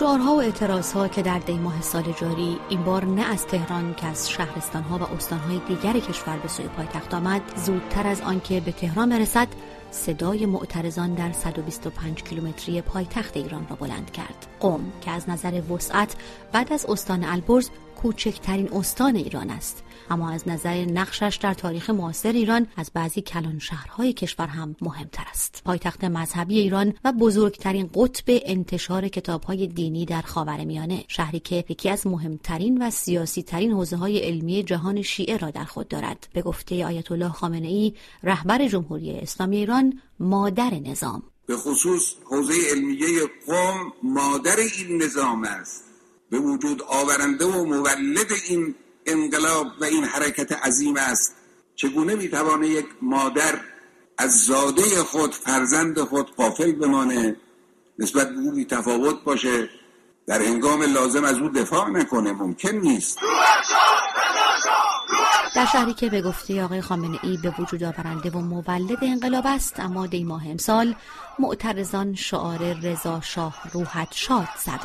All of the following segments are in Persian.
شعارها و اعتراضها که در دی ماه سال جاری این بار نه از تهران که از شهرستانها و استانهای دیگر کشور به سوی پایتخت آمد. زودتر از آنکه به تهران برسد صدای معترضان در 125 کیلومتری پایتخت ایران را بلند کرد. قم که از نظر وسعت بعد از استان البرز کوچکترین استان ایران است. اما از نظر نقشش در تاریخ معاصر ایران از بعضی کلان شهرهای کشور هم مهمتر است. پایتخت مذهبی ایران و بزرگترین قطب انتشار کتابهای دینی در خاورمیانه شهری که یکی از مهمترین و سیاسی ترین حوزه های علمی جهان شیعه را در خود دارد. به گفته آیت الله خامنه ای رهبر جمهوری اسلامی ایران مادر نظام. به خصوص حوزه علمیه قوم مادر این نظام است. به وجود آورنده و مولد این انقلاب و این حرکت عظیم است چگونه می‌توانه یک مادر از زاده خود فرزند خود قافل بمانه نسبت به او تفاوت باشه در هنگام لازم از او دفاع نکنه ممکن نیست در شهری که به گفته آقای خامنه ای به وجود آورنده و مولد انقلاب است اما دی ماه امسال معترضان شعار رضا شاه روحت شاد سر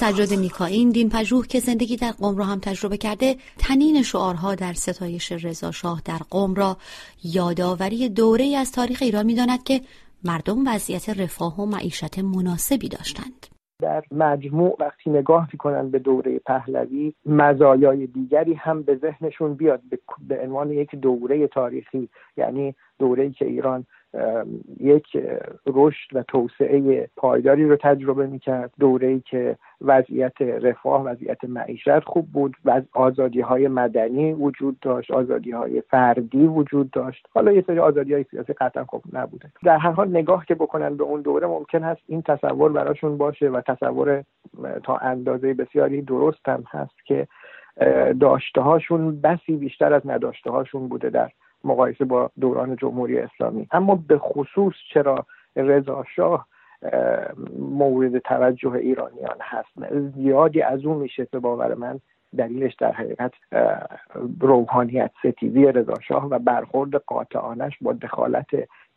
سجاد میکائین دین پژوه که زندگی در قوم را هم تجربه کرده تنین شعارها در ستایش رضا شاه در قوم را یادآوری دوره از تاریخ ایران می‌داند که مردم وضعیت رفاه و معیشت مناسبی داشتند. در مجموع وقتی نگاه می‌کنن به دوره پهلوی مزایای دیگری هم به ذهنشون بیاد به عنوان یک دوره تاریخی یعنی دوره که ایران یک رشد و توسعه پایداری رو تجربه می‌کرد. دوره ای که وضعیت رفاه وضعیت معیشت خوب بود و آزادی های مدنی وجود داشت آزادی های فردی وجود داشت. حالا یه سری آزادی های سیاسی قطعا خوب نبوده. در هر حال نگاه که بکنن به اون دوره ممکن هست این تصور براشون باشه و تصور تا اندازه بسیاری درست هم هست که داشته هاشون بسی بیشتر از نداشته هاشون بوده در مقایسه با دوران جمهوری اسلامی. اما به خصوص چرا رضا شاه مورد توجه ایرانیان هست؟ زیادی از اون میشه به باور من دلیلش در حقیقت روحانیت ستیزی رضا شاه و برخورد قاطعانش با دخالت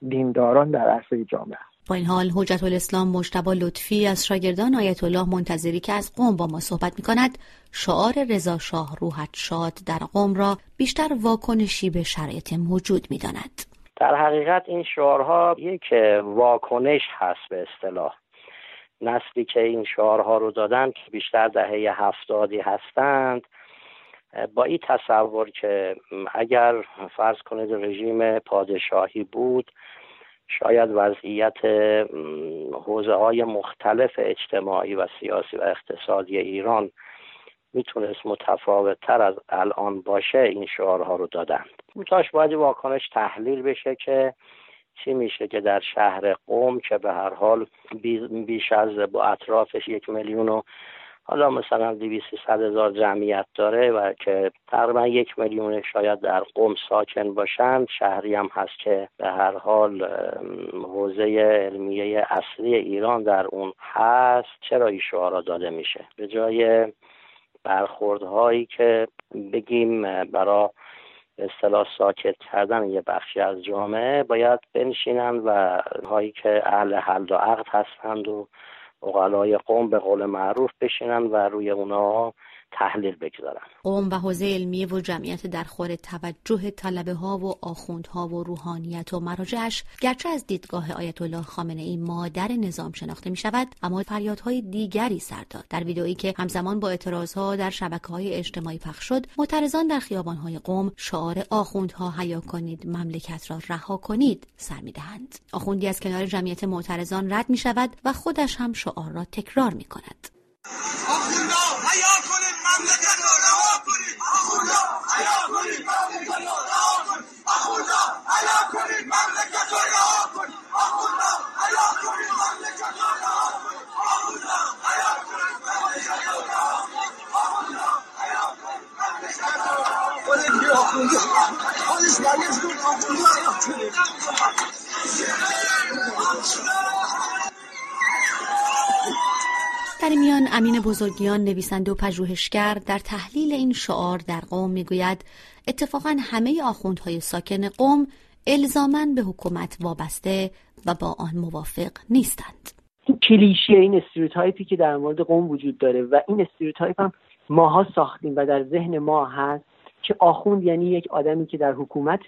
دینداران در عرصه جامعه با این حال حجت الاسلام مجتبا لطفی از شاگردان آیت الله منتظری که از قوم با ما صحبت می کند شعار رضا شاه روحت شاد در قوم را بیشتر واکنشی به شرایط موجود می داند. در حقیقت این شعارها یک واکنش هست به اصطلاح نسلی که این شعارها رو دادن که بیشتر دهه هفتادی هستند با این تصور که اگر فرض کنید رژیم پادشاهی بود شاید وضعیت حوزه های مختلف اجتماعی و سیاسی و اقتصادی ایران می‌تونست متفاوت تر از الان باشه این شعارها رو دادند. متاش باید واکنش تحلیل بشه که چی میشه که در شهر قوم که به هر حال بیش از با اطرافش یک میلیون و حالا مثلا دویست صد هزار جمعیت داره و که تقریبا یک میلیون شاید در قوم ساکن باشند شهری هم هست که به هر حال حوزه علمیه اصلی ایران در اون هست. چرا این شعارا داده میشه؟ به جای برخوردهایی که بگیم برای اصطلاح ساکت کردن یه بخشی از جامعه باید بنشینند و هایی که اهل حل و عقد هستند و اقلای قوم به قول معروف بشینن و روی اونا تحلیل بگذارن. قوم و حوزه علمی و جمعیت در خور توجه طلبه ها و آخوندها و روحانیت و مراجعش گرچه از دیدگاه آیت الله خامنه ای مادر نظام شناخته می شود اما فریادهای دیگری سر داد. در ویدئویی که همزمان با اعتراضها در شبکه های اجتماعی پخش شد معترضان در خیابانهای قوم شعار آخوندها حیا کنید مملکت را رها کنید سر می‌دهند. آخوندی از کنار جمعیت معترضان رد می شود و خودش هم شعار را تکرار می کند در بزرگیان نویسنده و پژوهشگر در تحلیل این شعار در قم می‌گوید اتفاقا همه آخوندهای ساکن قم الزاما به حکومت وابسته و با آن موافق نیستند. این کلیشه این stereotype ی که در مورد قم وجود داره و این stereotype هم ماها ساختیم و در ذهن ما هست که آخوند یعنی یک آدمی که در حکومت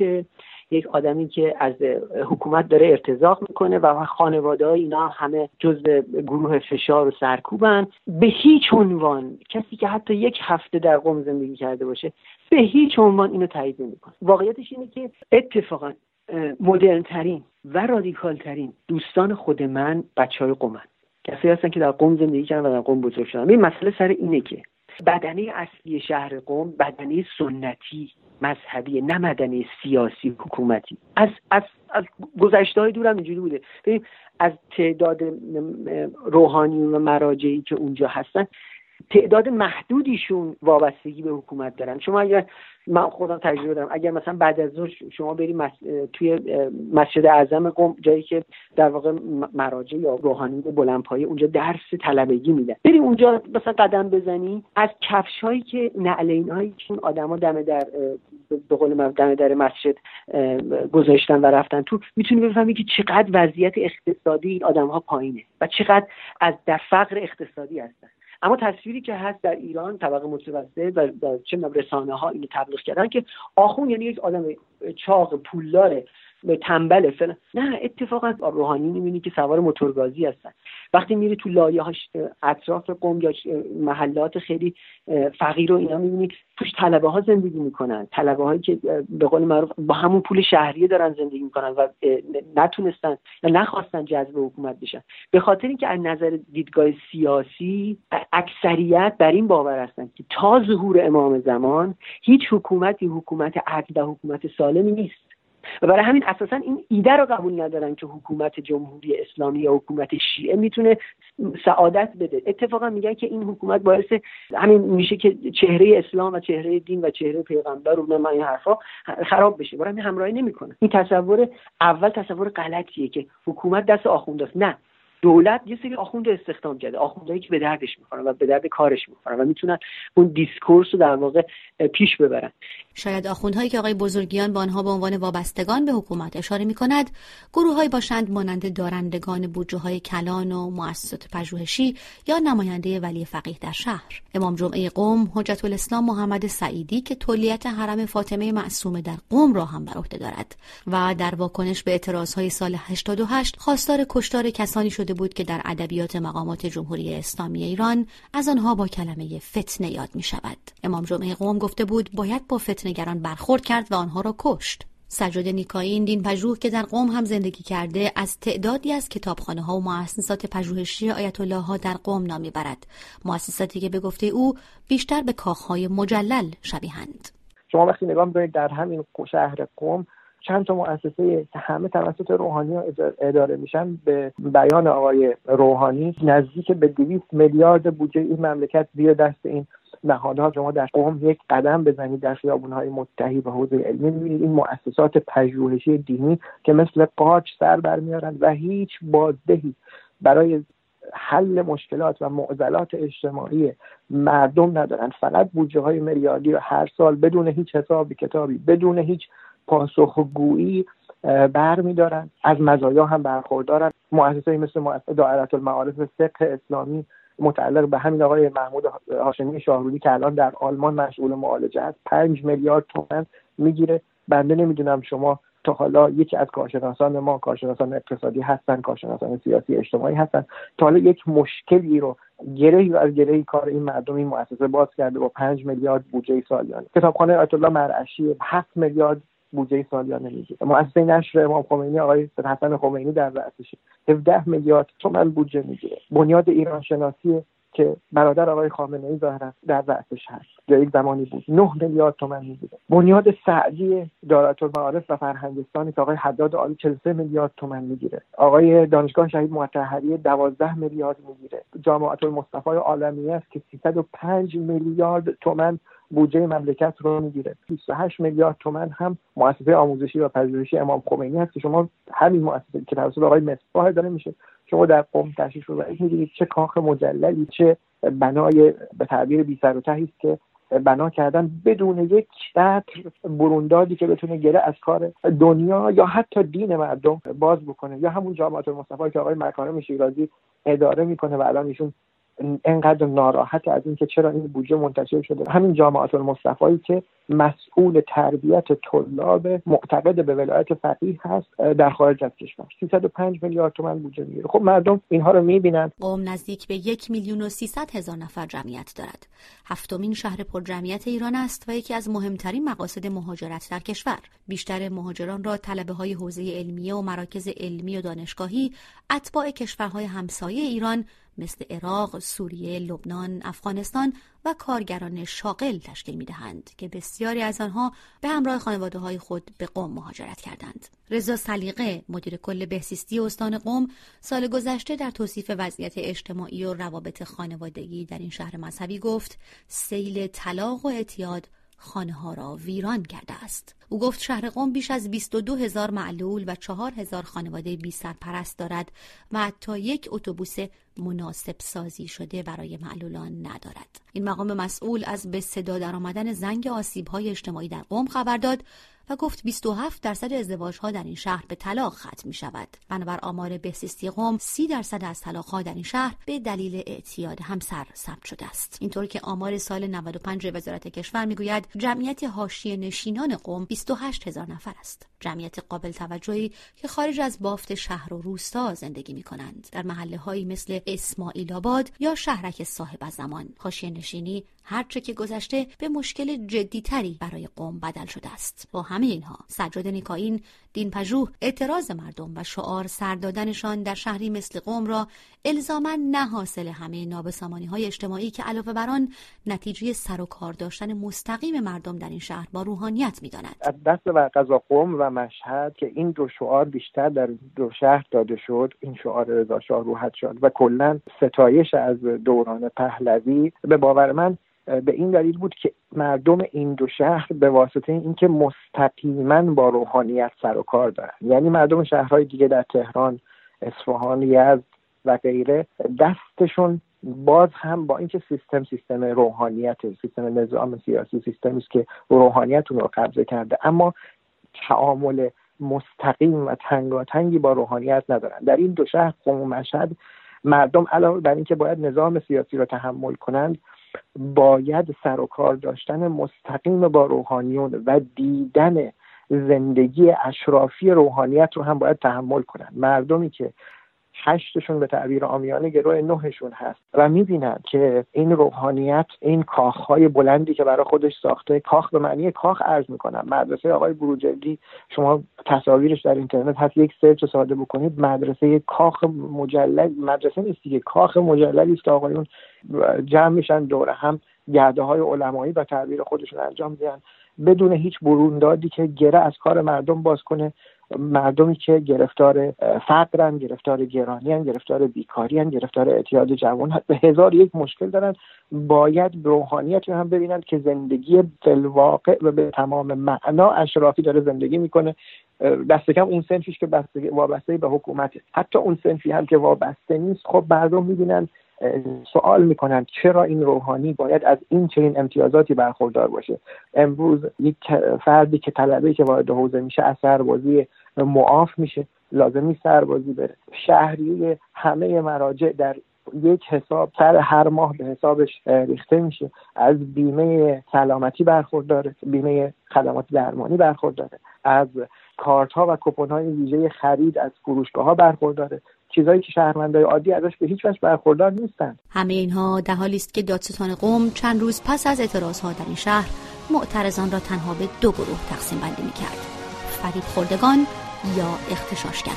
یک آدمی که از حکومت داره ارتزاق می‌کنه و خانواده های اینا همه جزء گروه فشار و سرکوبن. به هیچ عنوان کسی که حتی یک هفته در قم زندگی کرده باشه به هیچ عنوان اینو تایید نمی‌کنه. واقعیتش اینه که اتفاقا مدرن ترین و رادیکال ترین دوستان خود من بچه های قمن کسی هستن که در قم زندگی کردن و در قم بزرگ شدن. این مسئله سر اینه که بدنه اصلی شهر قم بدنه سنتی مذهبی نه مدنی سیاسی حکومتی. از از از گذشته های دورم اینجوری بوده. ببین از تعداد روحانی و مراجعی که اونجا هستن تعداد محدودیشون وابستگی به حکومت دارن. شما اگر من خودم تجربه دارم اگر مثلا بعد از ظهر شما بریم توی مسجد اعظم قم جایی که در واقع مراجع یا روحانی بلندپایه اونجا درس طلبگی میدن. بری اونجا مثلا قدم بزنی از کفش هایی که نعلین هایی که آدما دم در به قول دم در مسجد گذاشتن و رفتن تو می‌تونی بفهمی که چقدر وضعیت اقتصادی این آدم ها پایینه و چقدر از در فقر اقتصادی هستن. اما تصویری که هست در ایران طبقه متوسط و چه رسانه ها اینو تبلیغ کردن که آخون یعنی یک آدم چاق پولدار تنبله فلان نه اتفاقا روحانی می‌بینی که سوار موتورگازی هستن. وقتی میری تو لایه هاش اطراف قم یا محلات خیلی فقیر و اینا می‌بینی توش طلبه ها زندگی می‌کنن. طلبه هایی که به قول معروف با همون پول شهریه دارن زندگی می‌کنن و نتونستن یا نخواستن جذب حکومت بشن. به خاطر اینکه از نظر دیدگاه سیاسی اکثریت بر این باور هستن که تا ظهور امام زمان هیچ حکومتی حکومت عدل و حکومت سالمی نیست. و برای همین اساسا این ایده رو قبول ندارن که حکومت جمهوری اسلامی یا حکومت شیعه می‌تونه سعادت بده. اتفاقا میگن که این حکومت باعث همین میشه که چهره اسلام و چهره دین و چهره پیغمبر و من این حرفا خراب بشه. برای همین همراهی نمی‌کنه. این تصور اول تصور غلطیه که حکومت دست آخونداست نه. دولت یه سری آخوند استخدام کرده. آخوندهایی که به دردش می‌خورن و به درد کارش می‌خورن و می‌تونن اون discourse رو در واقع پیش ببرن. شاید آخوندهایی که آقای بزرگیان با آنها به عنوان وابستگان به حکومت اشاره می کند گروههایی باشند مانند دارندگان بودجه های کلان و مؤسسات پژوهشی یا نماینده ولی فقیه در شهر. امام جمعه قوم حجت الاسلام محمد سعیدی که تولیت حرم فاطمه معصومه در قوم را هم بر عهده دارد و در واکنش به اعتراضهای سال 88 خواستار کشتار کسانی شده بود که در ادبیات مقامات جمهوری اسلامی ایران از آنها با کلمه فتنه یاد می شود امام جمعه قوم گفته بود باید با فتنه نگران برخورد کرد و آنها را کشت. سجاد نیکایی دین پژوه که در قوم هم زندگی کرده از تعدادی از کتابخانه ها و مؤسسات پژوهشی آیت الله ها در قوم نامی برد مؤسساتی که به گفته او بیشتر به کاخهای مجلل شبیهند. شما وقتی نگاه می‌کنید در همین شهر قوم چند تا مؤسسه همه توسط روحانی اداره میشن. به بیان آقای روحانی نزدیک به 200 میلیارد بودجه این مملکت زیر دست این نهادها شما در قوم یک قدم بزنید در خیابونهای متحی و حوزه علمی. می‌بینید این مؤسسات پژوهشی دینی که مثل قاچ سر برمیارن و هیچ بازدهی برای حل مشکلات و معضلات اجتماعی مردم ندارن فقط بودجه های میلیاردی رو هر سال بدون هیچ حساب کتابی بدون هیچ پاسخگویی بر میدارن از مزایا هم برخوردارن مؤسسه مثل مؤسسه دائره المعارف فقه اسلامی متعلق به همین آقای محمود هاشمی شاهرودی که الان در آلمان مشغول معالجه است. پنج میلیارد تومن می‌گیره. بنده نمی‌دونم شما تا حالا یکی از کارشناسان ما کارشناسان اقتصادی هستن کارشناسان سیاسی اجتماعی هستن. تا حالا یک مشکلی رو گرهی از گرهی کار این مردم این مؤسسه باز کرده با پنج میلیارد بودجه سالیانه. کتابخانه آیت الله مرعشی هفت میلیارد بودجه سالیانه می‌گیره مؤسسه نشر امام خمینی آقای حسن خمینی در رأسش 17 میلیارد تومن بودجه می‌گیره. بنیاد ایران شناسی که برادر آقای خامنه ای ظاهرا در رأسش هست. یا یک زمانی بود. نه میلیارد تومن می‌گیره بنیاد سعدی دارت المعارف و فرهنگستانی که آقای حداد عالی 43 میلیارد تومن می‌گیره. آقای دانشگاه شهید مطهری 12 میلیارد می‌گیره. جامعه المصطفی عالمیه است که 305 میلیارد تومن بودجه مملکت رو می‌گیره. 28 میلیارد تومن هم مؤسسه آموزشی و پژوهشی امام خمینی هست که شما همین مؤسسه که توسط آقای مصباح داره میشه. شما در قوم تشریف رو می‌گیرید چه کاخ مجللی چه بنای به تعبیر بی سر و است که بنا کردن بدون یک شطر بروندادی که بتونه گره از کار دنیا یا حتی دین مردم باز بکنه یا همون جامعه المصطفی که آقای مکارم شیرازی اداره می‌کنه و الان ایشون انقدر ناراحت از اینکه چرا این بودجه منتشر شده. همین جامعات المصطفی که مسئول تربیت طلاب معتقد به ولایت فقیه هست در خارج از کشور. 305 میلیارد تومن بودجه می‌گیره. خب مردم اینها رو می‌بینن. قوم نزدیک به یک میلیون و سیصد هزار نفر جمعیت دارد. هفتمین شهر پر جمعیت ایران است و یکی از مهمترین مقاصد مهاجرت در کشور. بیشتر مهاجران را طلبه های حوزه علمیه و مراکز علمی و دانشگاهی اتباع کشورهای همسایه ایران مثل عراق، سوریه، لبنان، افغانستان و کارگران شاغل تشکیل می دهند که بسیاری از آنها به همراه خانواده های خود به قوم مهاجرت کردند. رضا سلیقه مدیر کل بهسیستی استان قوم سال گذشته در توصیف وضعیت اجتماعی و روابط خانوادگی در این شهر مذهبی گفت سیل طلاق و اعتیاد خانه ها را ویران کرده است. او گفت شهر قم بیش از 22 هزار معلول و 4 هزار خانواده بی سرپرست دارد و حتی یک اتوبوس مناسب سازی شده برای معلولان ندارد. این مقام مسئول از به صدا درآمدن زنگ آسیب های اجتماعی در قم خبر داد و گفت 27 درصد ازدواج ها در این شهر به طلاق ختم می شود. بنابر آمار بهسیستی قم 30 درصد از طلاق ها در این شهر به دلیل اعتیاد همسر ثبت شده است. اینطور که آمار سال 95 وزارت کشور می‌گوید جمعیت حاشیه نشینان قم 28 هزار نفر است. جمعیت قابل توجهی که خارج از بافت شهر و روستا زندگی می کنند. در محله هایی مثل اسماعیل آباد یا شهرک صاحب زمان. حاشیه نشینی هرچه که گذشته به مشکل جدیتری برای قوم بدل شده است با همه اینها سجاد نیکاین دین پژوه اعتراض مردم و شعار سردادنشان در شهری مثل قوم را الزاما نه حاصل همه نابسامانی های اجتماعی که علاوه بر آن نتیجه سر و کار داشتن مستقیم مردم در این شهر با روحانیت می‌داند. از دست و قضا قوم و مشهد که این دو شعار بیشتر در دو شهر داده شد این شعار رضا شاه روحت شد و کلا ستایش از دوران پهلوی به باور من به این دلیل بود که مردم این دو شهر به واسطه اینکه مستقیما با روحانیت سر و کار دارن. یعنی مردم شهرهای دیگه در تهران اصفهان یزد و غیره دستشون باز هم با اینکه سیستم سیستم روحانیت سیستم نظام سیاسی سیستمی است که روحانیت رو قبضه کرده اما تعامل مستقیم و تنگاتنگی با روحانیت ندارن. در این دو شهر قوم و مشهد مردم علاوه بر اینکه باید نظام سیاسی رو تحمل کنند باید سر و کار داشتن مستقیم با روحانیون و دیدن زندگی اشرافی روحانیت رو هم باید تحمل کنند. مردمی که هشتشون به تعبیر آمیانه گروه نهشون هست و می‌بینن که این روحانیت این کاخهای بلندی که برای خودش ساخته کاخ به معنی کاخ ارز می‌کنن. مدرسه آقای بروجردی شما تصاویرش در اینترنت هست یک سرچ ساده بکنید. مدرسه کاخ مجلل مدرسه نیست دیگه. کاخ مجللی است که آقایون جمع میشن دور هم گرده های علمایی و تعبیر خودشون انجام میدن. بدون هیچ بروندادی که گره از کار مردم باز کنه. مردمی که گرفتار فقرن گرفتار گرانی گرفتار بیکاری گرفتار اعتیاد جوان به هزار یک مشکل دارن. باید روحانیت هم ببینند که زندگی فلواقع و به تمام معنا اشرافی داره زندگی می‌کنه. دست کم اون سنفیش که وابسته به حکومته. حتی اون سنفی هم که وابسته نیست خب مردم می‌بینن سوال می‌کنند چرا این روحانی باید از این چنین امتیازاتی برخوردار باشه. امروز یک فردی که طلبه که وارد حوزه میشه از سربازی معاف میشه لازمی سربازی بره. شهری همه مراجع در یک حساب سر هر ماه به حسابش ریخته میشه. از بیمه سلامتی برخورداره بیمه خدمات درمانی برخورداره از کارت ها و کپون های ویژه خرید از فروشگاه ها برخورداره چیزایی که شهروندای عادی ازش به هیچ وجه برخوردار نیستند همه اینها در حالی است که دادستان قوم چند روز پس از اعتراض ها در این شهر معترضان را تنها به دو گروه تقسیم بندی می‌کرد. فریب خوردگان یا اختشاشگر